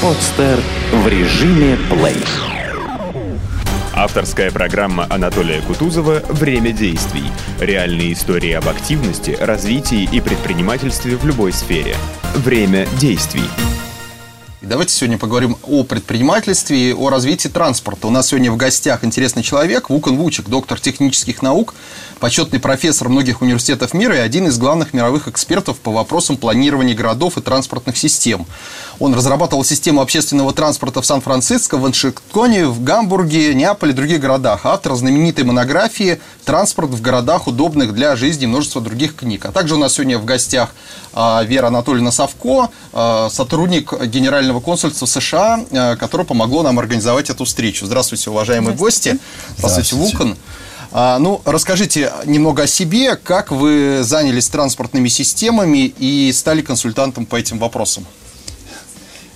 Подстер в режиме плей. Авторская программа Анатолия Кутузова «Время действий». Реальные истории об активности, развитии и предпринимательстве в любой сфере. Время действий. Давайте сегодня поговорим о предпринимательстве и о развитии транспорта. У нас сегодня в гостях интересный человек, Вукан Вучик, доктор технических наук, почетный профессор многих университетов мира и один из главных мировых экспертов по вопросам планирования городов и транспортных систем. Он разрабатывал систему общественного транспорта в Сан-Франциско, в Вашингтоне, в Гамбурге, Неаполе и других городах. Автор знаменитой монографии «Транспорт в городах, удобных для жизни» и множество других книг. А также у нас сегодня в гостях а, Вера Анатольевна Савко, а, сотрудник Генерального консульства США, а, которое помогло нам организовать эту встречу. Здравствуйте, уважаемые Здравствуйте. гости. Здравствуйте, Здравствуйте. Вулкан. А, ну, расскажите немного о себе, как вы занялись транспортными системами и стали консультантом по этим вопросам.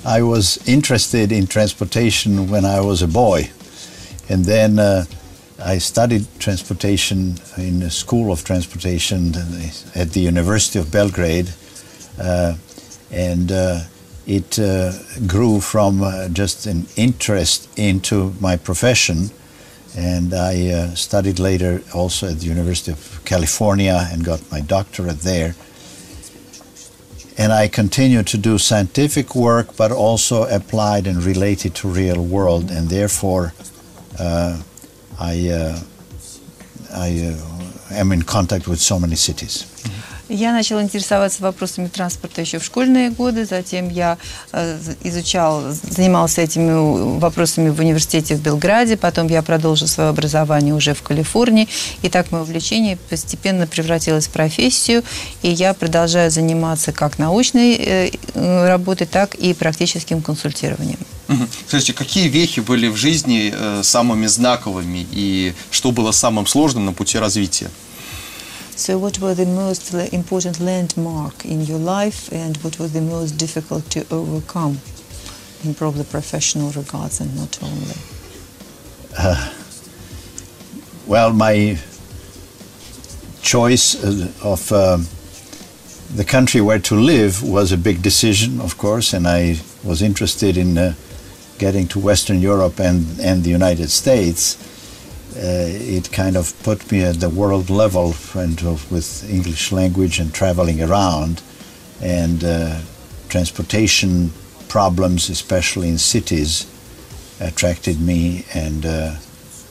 I was interested in transportation when I was a boy, and then uh, I studied transportation in a school of transportation at the University of Belgrade, uh, and uh, it uh, grew from uh, just an interest into my profession and I uh, studied later also at the University of California and got my doctorate there. And I continue to do scientific work, but also applied and related to real world, and therefore uh, I, uh, I uh, am in contact with so many cities. Mm-hmm. Я начала интересоваться вопросами транспорта еще в школьные годы, затем я э, изучал, занимался этими вопросами в университете в Белграде, потом я продолжил свое образование уже в Калифорнии, и так мое увлечение постепенно превратилось в профессию, и я продолжаю заниматься как научной э, работой, так и практическим консультированием. Скажите, какие вехи были в жизни э, самыми знаковыми и что было самым сложным на пути развития? So what were the most important landmark in your life and what was the most difficult to overcome in probably professional regards and not only? Uh, well, my choice of uh, the country where to live was a big decision, of course, and I was interested in uh, getting to Western Europe and, and the United States. Uh, it kind of put me at the world level and with English language and traveling around and uh, transportation problems, especially in cities, attracted me and uh,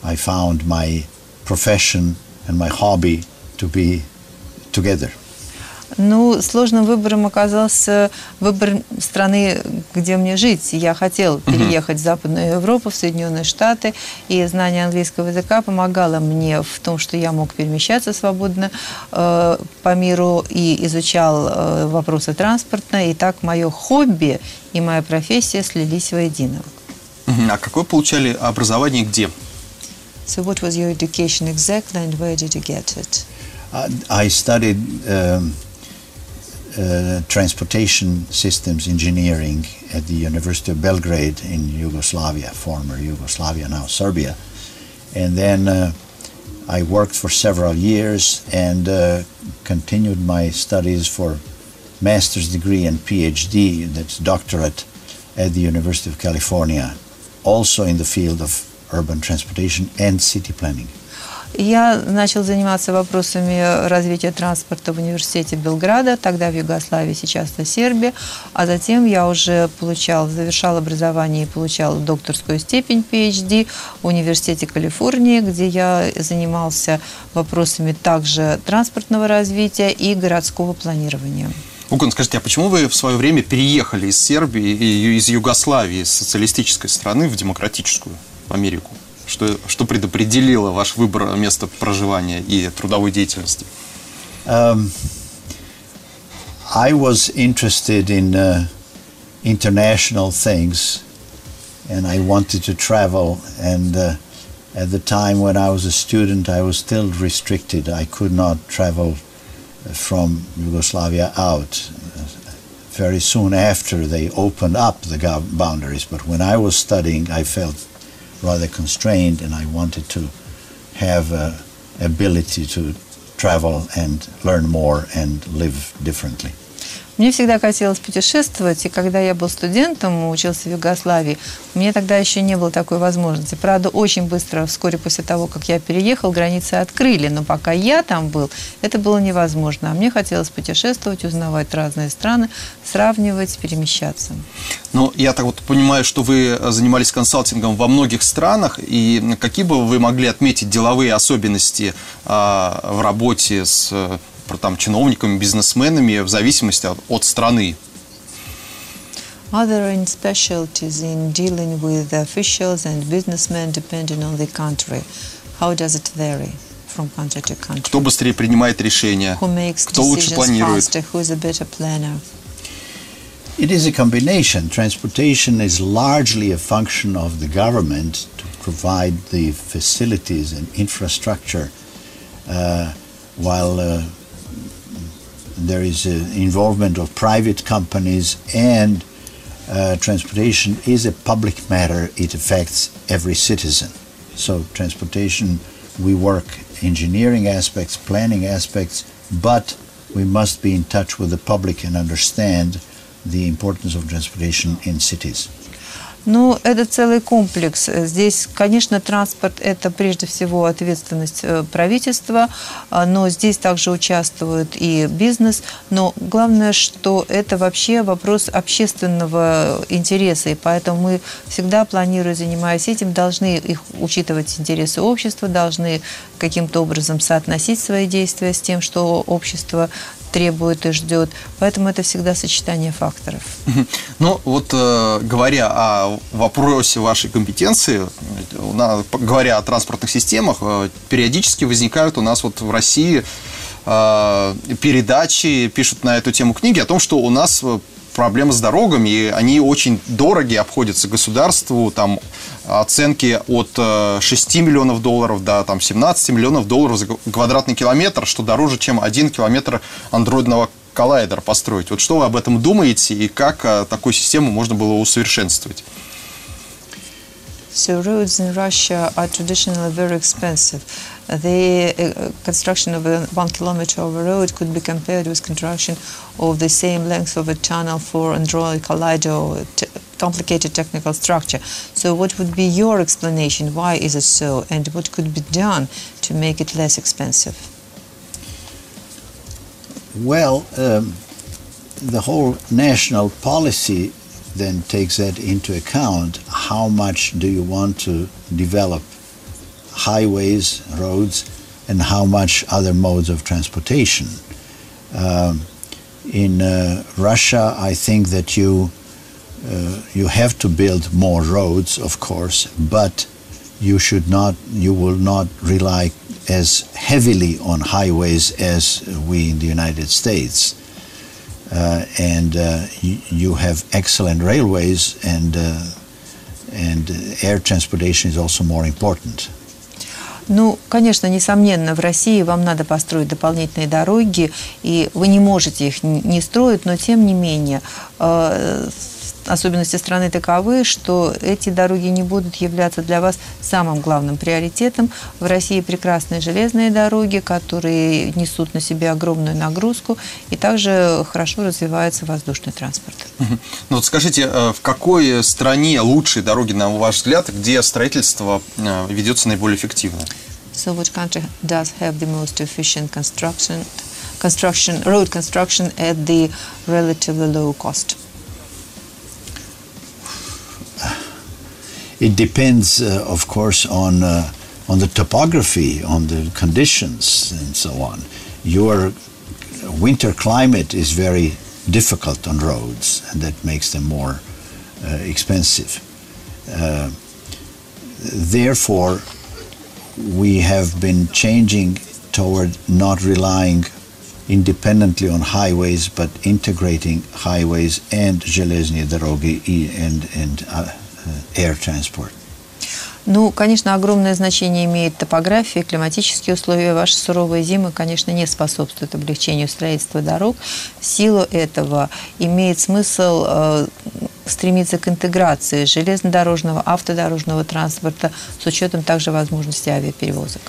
I found my profession and my hobby to be together. Ну, сложным выбором оказался выбор страны, где мне жить. Я хотел переехать в Западную Европу, в Соединенные Штаты, и знание английского языка помогало мне в том, что я мог перемещаться свободно э, по миру и изучал э, вопросы транспорта. И так мое хобби и моя профессия слились воедино. А какое получали образование где? So what was your education exactly and where did you get it? I studied um, uh, transportation systems engineering at the University of Belgrade in Yugoslavia, former Yugoslavia, now Serbia. And then uh, I worked for several years and uh, continued my studies for master's degree and PhD, that's doctorate, at the University of California, also in the field of urban transportation and city planning. Я начал заниматься вопросами развития транспорта в университете Белграда, тогда в Югославии, сейчас это Сербия, а затем я уже получал, завершал образование и получал докторскую степень PhD в университете Калифорнии, где я занимался вопросами также транспортного развития и городского планирования. Угон, скажите, а почему вы в свое время переехали из Сербии и из Югославии, социалистической страны в демократическую Америку? Что, что предопределило ваш выбор места проживания и трудовой деятельности? Um, I was interested in uh, international things and I wanted to travel and uh, at the time when I was a student I was still restricted. I could not travel from Yugoslavia out. Very soon after they opened up the boundaries, but when I was studying I felt rather constrained, and I wanted to have a ability to travel and learn more and live differently. Мне всегда хотелось путешествовать, и когда я был студентом, учился в Югославии, мне тогда еще не было такой возможности. Правда, очень быстро, вскоре после того, как я переехал, границы открыли, но пока я там был, это было невозможно. А мне хотелось путешествовать, узнавать разные страны, сравнивать, перемещаться. Ну, я так вот понимаю, что вы занимались консалтингом во многих странах, и какие бы вы могли отметить деловые особенности а, в работе с там, чиновниками, бизнесменами в зависимости от, от страны. Are there any specialties in dealing with officials and businessmen depending on the country? How does it vary from country to country? Кто быстрее принимает решения? Who makes Кто лучше планирует? Faster? Who is a better planner? It is a combination. Transportation is largely a function of the government to provide the facilities and infrastructure, uh, while uh, there is an involvement of private companies and uh, transportation is a public matter. It affects every citizen. So transportation, we work engineering aspects, planning aspects, but we must be in touch with the public and understand the importance of transportation in cities. Ну, это целый комплекс. Здесь, конечно, транспорт – это прежде всего ответственность э, правительства, а, но здесь также участвует и бизнес. Но главное, что это вообще вопрос общественного интереса, и поэтому мы всегда, планируя, занимаясь этим, должны их учитывать интересы общества, должны каким-то образом соотносить свои действия с тем, что общество требует и ждет. Поэтому это всегда сочетание факторов. Ну, вот э, говоря о вопросе вашей компетенции, говоря о транспортных системах, э, периодически возникают у нас вот в России э, передачи, пишут на эту тему книги о том, что у нас проблемы с дорогами, и они очень дороги обходятся государству, там оценки от 6 э, миллионов долларов до там, 17 миллионов долларов за квадратный километр, что дороже, чем один километр андроидного коллайдера построить. Вот что вы об этом думаете и как э, такую систему можно было усовершенствовать? So roads in Russia are traditionally very expensive. The uh, construction of a one kilometer of a road could be compared with construction of the same length of a tunnel for Android Collider complicated technical structure. So what would be your explanation? Why is it so? And what could be done to make it less expensive? Well, um, the whole national policy then takes that into account. How much do you want to develop highways, roads, and how much other modes of transportation? Um, in uh, Russia, I think that you uh, you have to build more roads, of course, but you should not, you will not rely as heavily on highways as we in the United States. Uh, and uh, you, you, have excellent railways, and uh, and air transportation is also more important. Ну, конечно, несомненно, в России вам надо построить дополнительные дороги, и вы не можете их не строить, но тем не менее э, особенности страны таковы, что эти дороги не будут являться для вас самым главным приоритетом. В России прекрасные железные дороги, которые несут на себе огромную нагрузку, и также хорошо развивается воздушный транспорт. Ну вот скажите, э, в какой стране лучшие дороги, на ваш взгляд, где строительство э, ведется наиболее эффективно? So which country does have the most efficient construction, construction, road construction at the relatively low cost? It depends, uh, of course, on uh, on the topography, on the conditions, and so on. Your winter climate is very difficult on roads, and that makes them more uh, expensive. Uh, therefore, we have been changing toward not relying independently on highways, but integrating highways and железные дороги and, and uh, air transport? Ну, конечно, огромное значение имеет топография, климатические условия. Ваши суровые зимы, конечно, не способствуют облегчению строительства дорог. В силу этого имеет смысл э, стремиться к интеграции железнодорожного, автодорожного транспорта с учетом также возможности авиаперевозок.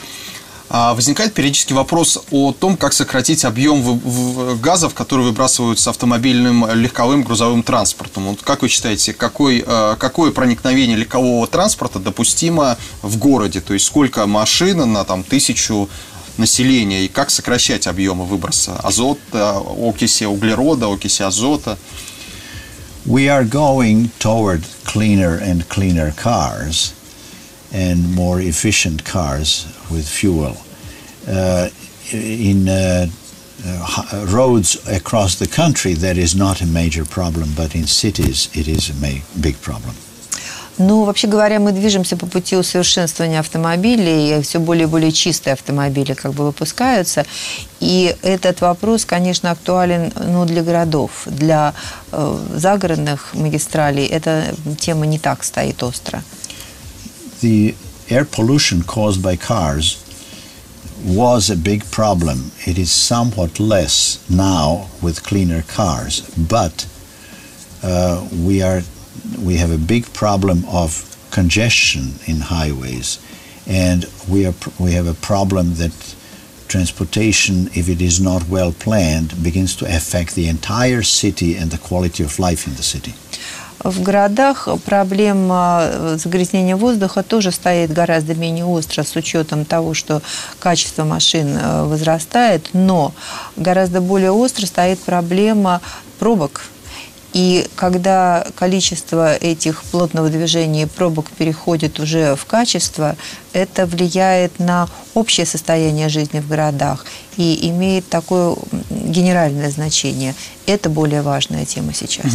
А возникает периодически вопрос о том, как сократить объем газов, которые выбрасываются автомобильным легковым грузовым транспортом. Вот как вы считаете, какой, э, какое проникновение легкового транспорта допустимо в городе? То есть сколько машин на там, тысячу населения и как сокращать объемы выброса азота, окиси углерода, окиси азота? We are going toward cleaner and cleaner cars and more efficient cars with fuel. Uh, in uh, uh, roads across the country, that is not a major problem, but in cities, it is a big problem. Ну, вообще говоря, мы движемся по пути усовершенствования автомобилей, и все более и более чистые автомобили как бы выпускаются. И этот вопрос, конечно, актуален ну, для городов. Для э, загородных магистралей эта тема не так стоит остро. The air pollution caused by cars was a big problem. It is somewhat less now with cleaner cars, but uh, we are we have a big problem of congestion in highways, and we are we have a problem that transportation, if it is not well planned, begins to affect the entire city and the quality of life in the city. В городах. Проблема загрязнения воздуха тоже стоит гораздо менее остро с учетом того, что качество машин возрастает, но гораздо более остро стоит проблема пробок. И когда количество этих плотного движения пробок переходит уже в качество, это влияет на общее состояние жизни в городах и имеет такое генеральное значение. Это более важная тема сейчас.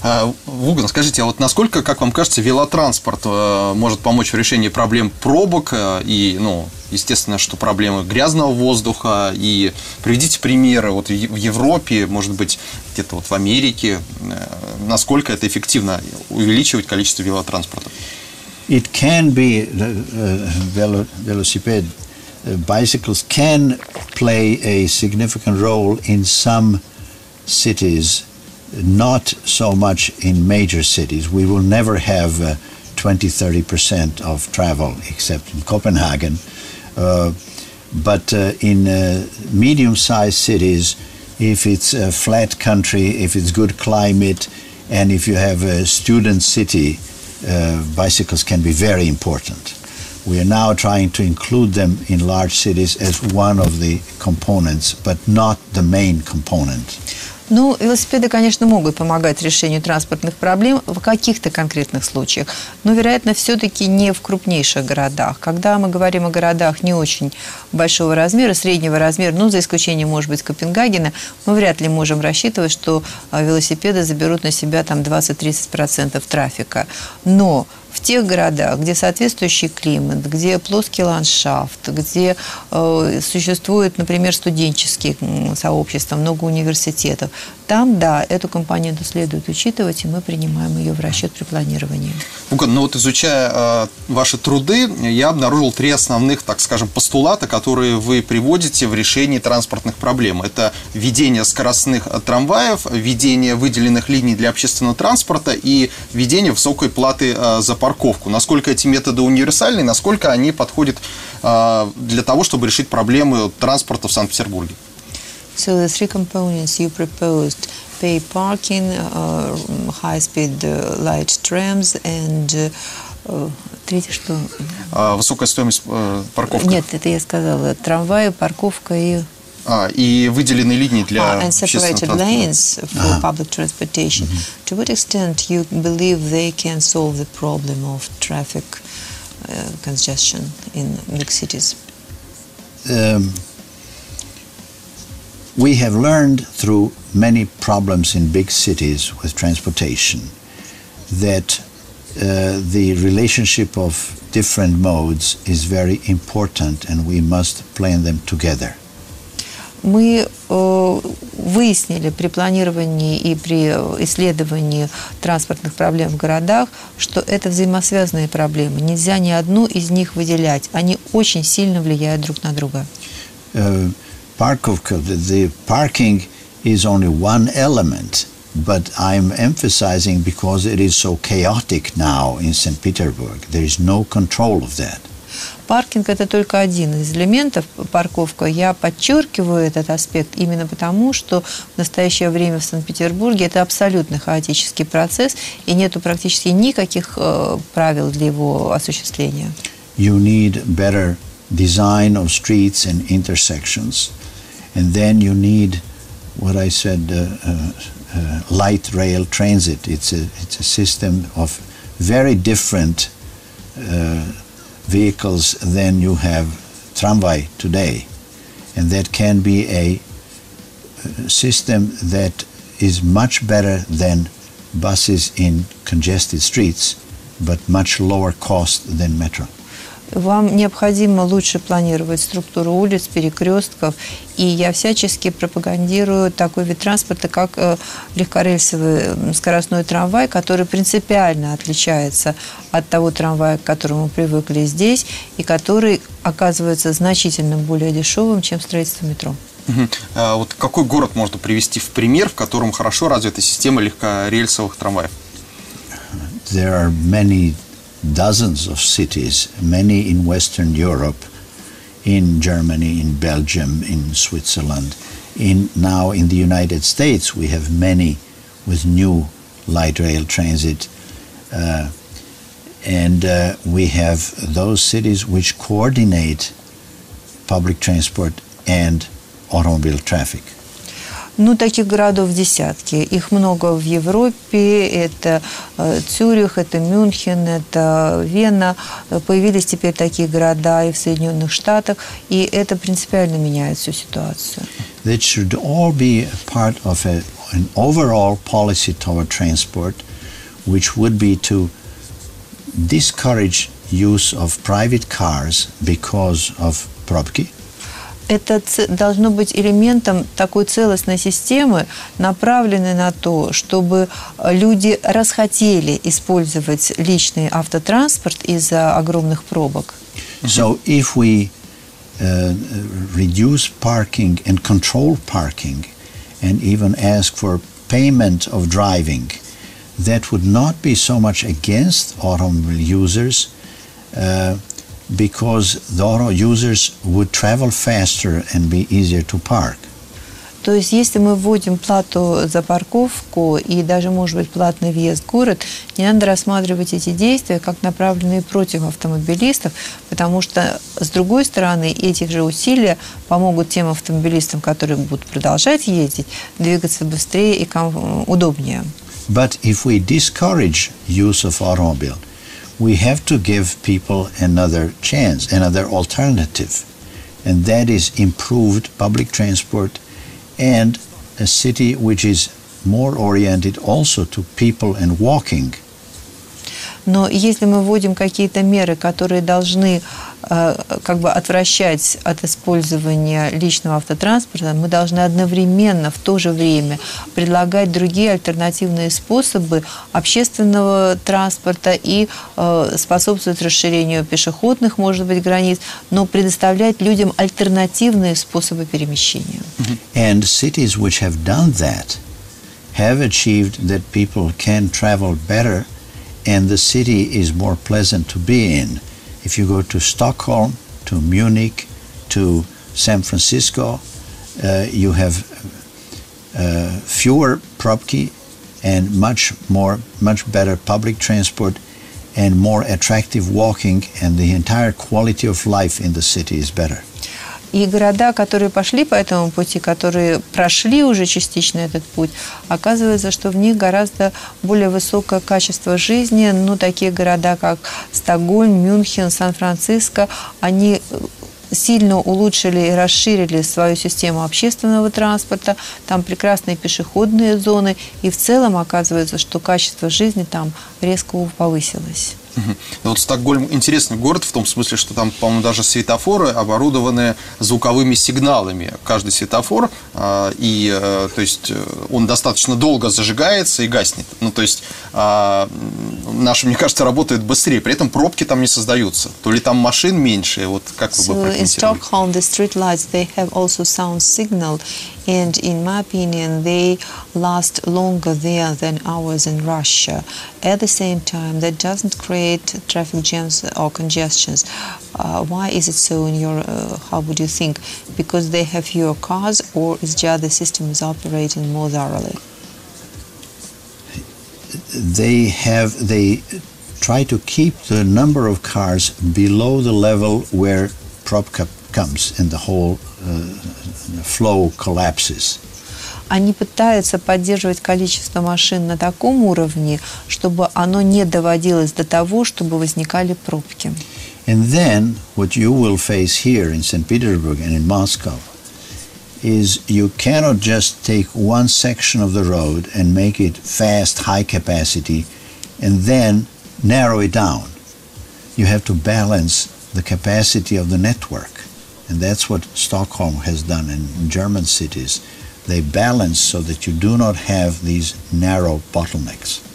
А, Вуган, скажите, а вот насколько, как вам кажется, велотранспорт э, может помочь в решении проблем пробок э, и, ну, естественно, что проблемы грязного воздуха и приведите примеры вот в Европе, может быть, где-то вот в Америке, э, насколько это эффективно увеличивать количество велотранспорта? it can be uh, uh, bicycles can play a significant role in some cities, not so much in major cities. We will never have uh, 20 30% of travel except in Copenhagen. Uh, but uh, in uh, medium sized cities, if it's a flat country, if it's good climate, and if you have a student city, uh, bicycles can be very important. We are now trying to include them in large cities as one of the components, but not the main component. Ну, велосипеды, конечно, могут помогать решению транспортных проблем в каких-то конкретных случаях, но, вероятно, все-таки не в крупнейших городах. Когда мы говорим о городах не очень большого размера, среднего размера, ну, за исключением, может быть, Копенгагена, мы вряд ли можем рассчитывать, что а, велосипеды заберут на себя там 20-30% трафика. Но в тех городах, где соответствующий климат, где плоский ландшафт, где э, существует, например, студенческие сообщества, много университетов, там, да, эту компоненту следует учитывать, и мы принимаем ее в расчет при планировании. Лукан, ну вот изучая э, ваши труды, я обнаружил три основных, так скажем, постулата, которые вы приводите в решении транспортных проблем. Это введение скоростных трамваев, введение выделенных линий для общественного транспорта и введение высокой платы э, за парковку. Насколько эти методы универсальны, насколько они подходят э, для того, чтобы решить проблемы транспорта в Санкт-Петербурге? So the three components you proposed, pay parking, uh, high-speed uh, light trams and uh, третье что? А, высокая стоимость э, парковки. Нет, это я сказала. Трамваи, парковка и а, и выделенные линии для ah, and separated lanes for public transportation. Mm-hmm. To what extent you believe they can solve the problem of traffic uh, congestion in big cities? Um, we have learned through many problems in big cities with transportation that uh, the relationship of different modes is very important and we must plan them together. Мы э, выяснили при планировании и при исследовании транспортных проблем в городах, что это взаимосвязанные проблемы. Нельзя ни одну из них выделять. Они очень сильно влияют друг на друга. Uh, Parkovka, the parking is only one element, but I'm emphasizing because it is so chaotic now in St. Petersburg. There is no control of that. Паркинг – это только один из элементов парковка. Я подчеркиваю этот аспект именно потому, что в настоящее время в Санкт-Петербурге это абсолютно хаотический процесс, и нету практически никаких э, правил для его осуществления. You need better design of streets and intersections. And then you need what I said, uh, uh, uh, light rail transit. It's a, it's a system of very different uh, vehicles than you have tramway today. And that can be a uh, system that is much better than buses in congested streets, but much lower cost than metro. Вам необходимо лучше планировать структуру улиц, перекрестков, и я всячески пропагандирую такой вид транспорта, как э, легкорельсовый скоростной трамвай, который принципиально отличается от того трамвая, к которому мы привыкли здесь, и который оказывается значительно более дешевым, чем строительство метро. А вот какой город можно привести в пример, в котором хорошо развита система легкорельсовых трамваев? There are many dozens of cities, many in Western Europe, in Germany, in Belgium, in Switzerland. In, now in the United States, we have many with new light rail transit. Uh, and uh, we have those cities which coordinate public transport and automobile traffic. Ну, таких городов десятки. Их много в Европе. Это э, Цюрих, это Мюнхен, это Вена. Появились теперь такие города и в Соединенных Штатах. И это принципиально меняет всю ситуацию. That should all be part of a, an overall policy toward transport, which would be to discourage use of private cars because of пробки. Это должно быть элементом такой целостной системы, направленной на то, чтобы люди расхотели использовать личный автотранспорт из-за огромных пробок. So if we uh, reduce parking and control parking and even ask for payment of driving, that would not be so much against automobile users, uh, because the auto users would travel faster and be easier to park. То есть, если мы вводим плату за парковку и даже, может быть, платный въезд в город, не надо рассматривать эти действия как направленные против автомобилистов, потому что, с другой стороны, этих же усилия помогут тем автомобилистам, которые будут продолжать ездить, двигаться быстрее и удобнее. But if we discourage use of automobile, we have to give people another chance, another alternative, and that is improved public transport and a city which is more oriented also to people and walking. Но если мы вводим какие-то меры, которые должны э, как бы отвращать от использования личного автотранспорта, мы должны одновременно в то же время предлагать другие альтернативные способы общественного транспорта и э, способствовать расширению пешеходных, может быть, границ, но предоставлять людям альтернативные способы перемещения. And cities which have done that have achieved that people can travel better – and the city is more pleasant to be in. If you go to Stockholm, to Munich, to San Francisco, uh, you have uh, fewer probki and much more, much better public transport and more attractive walking, and the entire quality of life in the city is better. И города, которые пошли по этому пути, которые прошли уже частично этот путь, оказывается, что в них гораздо более высокое качество жизни. Ну, такие города, как Стокгольм, Мюнхен, Сан-Франциско, они сильно улучшили и расширили свою систему общественного транспорта, там прекрасные пешеходные зоны, и в целом оказывается, что качество жизни там резко повысилось. Ну, вот Стокгольм интересный город в том смысле, что там, по-моему, даже светофоры оборудованы звуковыми сигналами. Каждый светофор, а, и, э, то есть, э, он достаточно долго зажигается и гаснет. Ну, то есть, а, наши, мне кажется, работают быстрее. При этом пробки там не создаются. То ли там машин меньше. Вот как вы бы So in прокомментировали? Stockholm, the street lights they have also sound signal, and in my opinion, they last longer there than ours in Russia. At the same time, that doesn't create traffic jams or congestions. Uh, why is it so? In your, uh, how would you think? Because they have fewer cars, or is just the system is operating more thoroughly? they have they try to keep the number of cars below the level where Propka comes and the whole uh, flow collapses. Они пытаются поддерживать количество машин на таком уровне, чтобы оно не доводилось до того, чтобы возникали пробки. And then what you will face here in St. Petersburg and in Moscow is you cannot just take one section of the road and make it fast, high capacity, and then narrow it down. You have to balance the capacity of the network. And that's what Stockholm has done in German cities. They balance so that you do not have these narrow bottlenecks.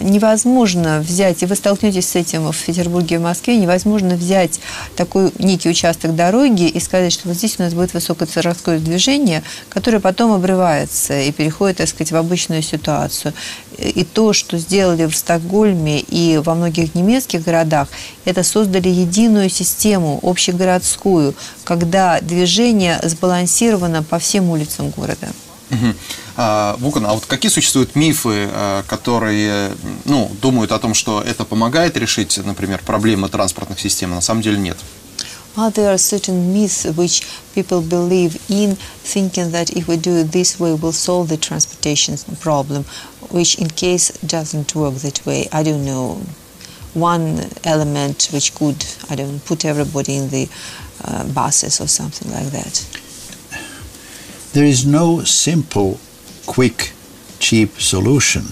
Невозможно взять, и вы столкнетесь с этим в Петербурге и в Москве, невозможно взять такой некий участок дороги и сказать, что вот здесь у нас будет высокоскоростное движение, которое потом обрывается и переходит, так сказать, в обычную ситуацию. И то, что сделали в Стокгольме и во многих немецких городах, это создали единую систему, общегородскую, когда движение сбалансировано по всем улицам города. Мгм. А, Вукан, а вот какие существуют мифы, а, которые ну, думают о том, что это помогает решить, например, проблемы транспортных систем, а на самом деле нет? Are there certain myths which people believe in, thinking that if we do it this way, we'll solve the transportation problem, which in case doesn't work that way? I don't know. One element which could, I don't know, put everybody in the uh, buses or something like that. There is no simple, quick, cheap solution,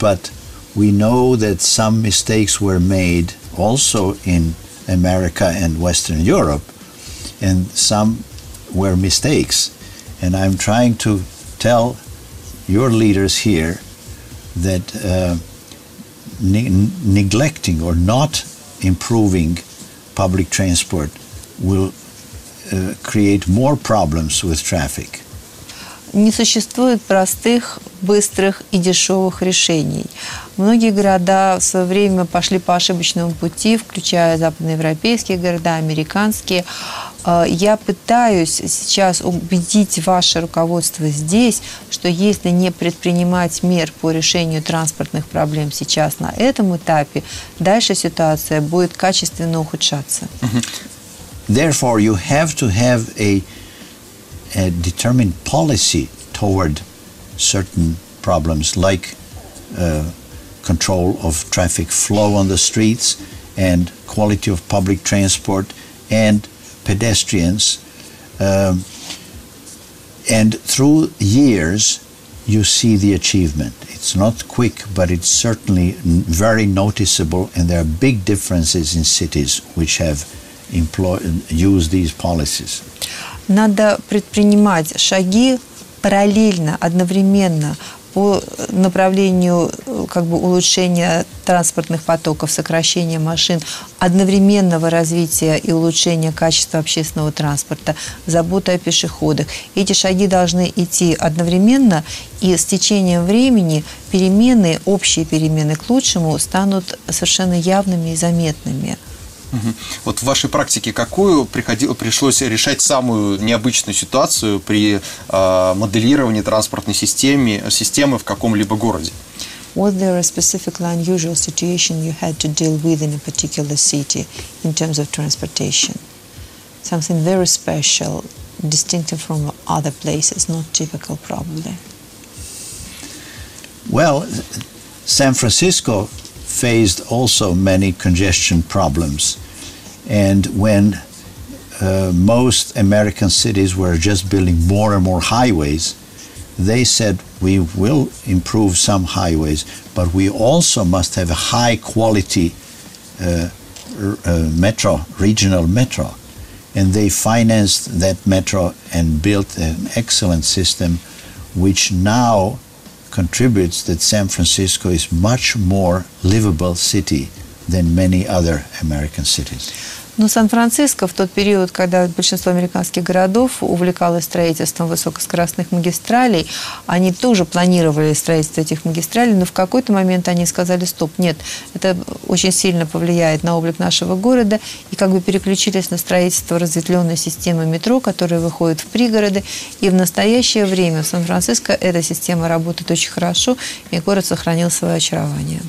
but we know that some mistakes were made also in America and Western Europe, and some were mistakes. And I'm trying to tell your leaders here that uh, ne- neglecting or not improving public transport will create more problems with traffic. Не существует простых, быстрых и дешевых решений. Многие города в свое время пошли по ошибочному пути, включая западноевропейские города, американские. Э, Я пытаюсь сейчас убедить ваше руководство здесь, что если не предпринимать мер по решению транспортных проблем сейчас на этом этапе, дальше ситуация будет качественно ухудшаться. Therefore, you have to have a, a determined policy toward certain problems like uh, control of traffic flow on the streets and quality of public transport and pedestrians. Um, and through years, you see the achievement. It's not quick, but it's certainly very noticeable, and there are big differences in cities which have employ, used these policies. Надо предпринимать шаги параллельно, одновременно по направлению как бы улучшения транспортных потоков, сокращения машин, одновременного развития и улучшения качества общественного транспорта, заботы о пешеходах. Эти шаги должны идти одновременно, и с течением времени перемены, общие перемены к лучшему станут совершенно явными и заметными. Мгм. Вот в вашей практике какую приходило, пришлось решать самую необычную ситуацию при а, моделировании транспортной системы, системы в каком-либо городе? Was there a specifically unusual situation you had to deal with in a particular city in terms of transportation? Something very special, distinctive from other places, not typical probably. Well, San Francisco faced also many congestion problems. And when uh, most American cities were just building more and more highways, they said we will improve some highways, but we also must have a high quality uh, uh, metro, regional metro. And they financed that metro and built an excellent system, which now contributes that San Francisco is much more livable city than many other American cities. Но Сан-Франциско в тот период, когда большинство американских городов увлекалось строительством высокоскоростных магистралей, они тоже планировали строительство этих магистралей, но в какой-то момент они сказали, стоп, нет, это очень сильно повлияет на облик нашего города, и как бы переключились на строительство разветвленной системы метро, которая выходит в пригороды, и в настоящее время в Сан-Франциско эта система работает очень хорошо, и город сохранил свое очарование.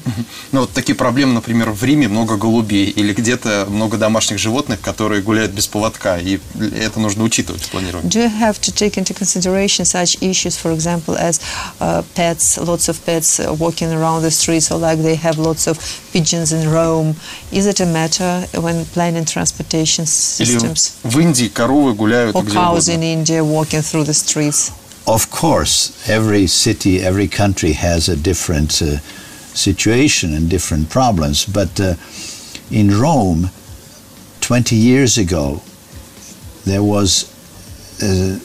Ну вот такие проблемы, например, в Риме много голубей или где-то много домашних животных, которые гуляют без поводка, и это нужно учитывать в планировании. Do you have to take into consideration such issues, for example, as uh, pets, lots of pets uh, walking around the streets, or like they have lots of pigeons in Rome? Is it a matter when planning transportation Или systems? в Индии коровы гуляют Or где cows in. India walking through the streets? Of course, every city, every country has a different uh, situation and different problems. But uh, in Rome, 20 years ago, there was uh,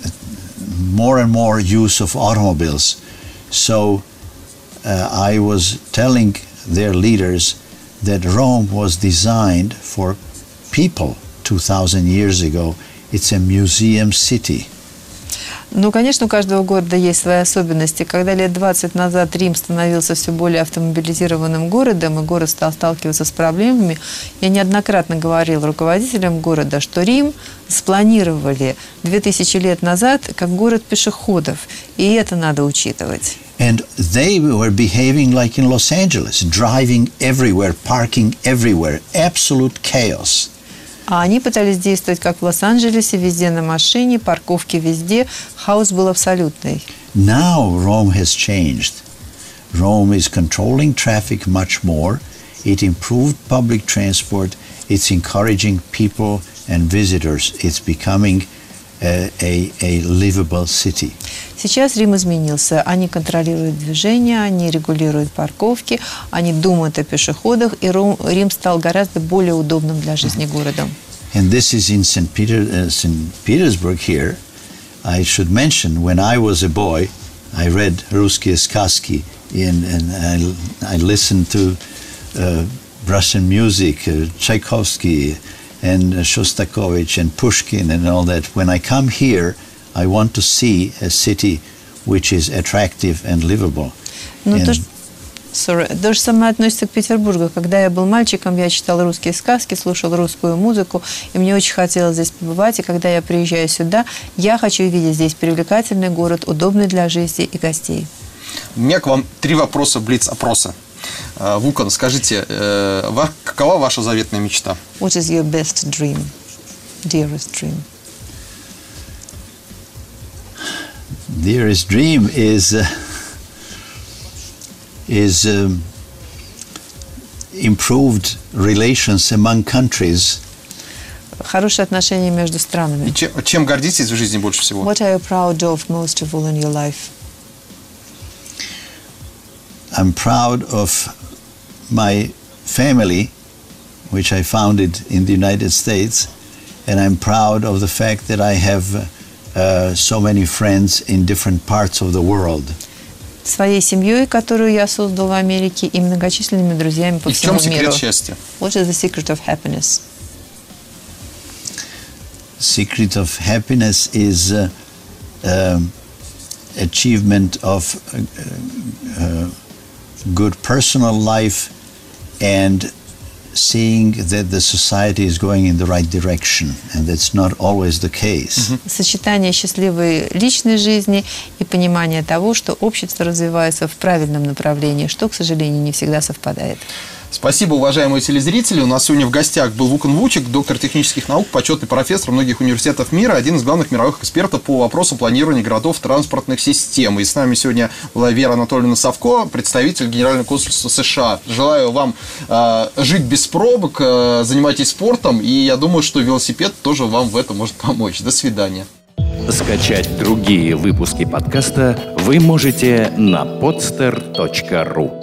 more and more use of automobiles. So uh, I was telling their leaders that Rome was designed for people 2,000 years ago. It's a museum city. Ну, конечно, у каждого города есть свои особенности. Когда лет 20 назад Рим становился все более автомобилизированным городом, и город стал сталкиваться с проблемами, я неоднократно говорил руководителям города, что Рим спланировали 2000 лет назад как город пешеходов, и это надо учитывать. And they were behaving like in Los Angeles, driving everywhere, parking everywhere, absolute chaos. А они пытались действовать как в Лос-Анджелесе, везде на машине, парковки везде. Хаос был абсолютный. Now Rome has changed. Rome is controlling traffic much more. It improved public transport. It's encouraging people and visitors. It's becoming a, a, a livable city. Сейчас Рим изменился. Они контролируют движение, они регулируют парковки, они думают о пешеходах, и Рим стал гораздо более удобным для жизни городом. And this is in St. Peter, uh, St. Petersburg here. I should mention when I was a boy, I read Ruskiye Сказки in, and I, I listened to uh, Russian music, uh, Tchaikovsky and uh, Shostakovich and Pushkin and all that. When I come here, I want to see a city which is attractive and livable. Ну, And- то, ж- sorry. то же самое относится к Петербургу. Когда я был мальчиком, я читал русские сказки, слушал русскую музыку, и мне очень хотелось здесь побывать. И когда я приезжаю сюда, я хочу видеть здесь привлекательный город, удобный для жизни и гостей. У меня к вам три вопроса блиц-опроса. Э, Вулкан, скажите, э, ва- какова ваша заветная мечта? What is your best dream, dearest dream? dearest dream is uh, is um, improved relations among countries Хорошие отношения между И странами. чем, чем гордитесь в жизни больше всего? What are you proud of most of all in your life? i'm proud of my family which i founded in the united states and i'm proud of the fact that i have uh, so many friends in different parts of the world Своей семьей, которую я создал в Америке, и многочисленными друзьями по И в всему чем миру. секрет счастья? What is the secret of happiness? secret of happiness is uh, um, achievement of uh, uh, good personal life and seeing that the society is going in the right direction and that's not always the case Сочетание счастливой личной жизни и понимание того, что общество развивается в правильном направлении, что, к сожалению, не всегда совпадает. Спасибо, уважаемые телезрители. У нас сегодня в гостях был Вукан Вучик, доктор технических наук, почетный профессор многих университетов мира, один из главных мировых экспертов по вопросам планирования городов транспортных систем. И с нами сегодня была Вера Анатольевна Савко, представитель Генерального консульства США. Желаю вам э, жить без пробок, э, занимайтесь спортом, и я думаю, что велосипед тоже вам в этом может помочь. До свидания. Скачать другие выпуски подкаста вы можете на podster.ru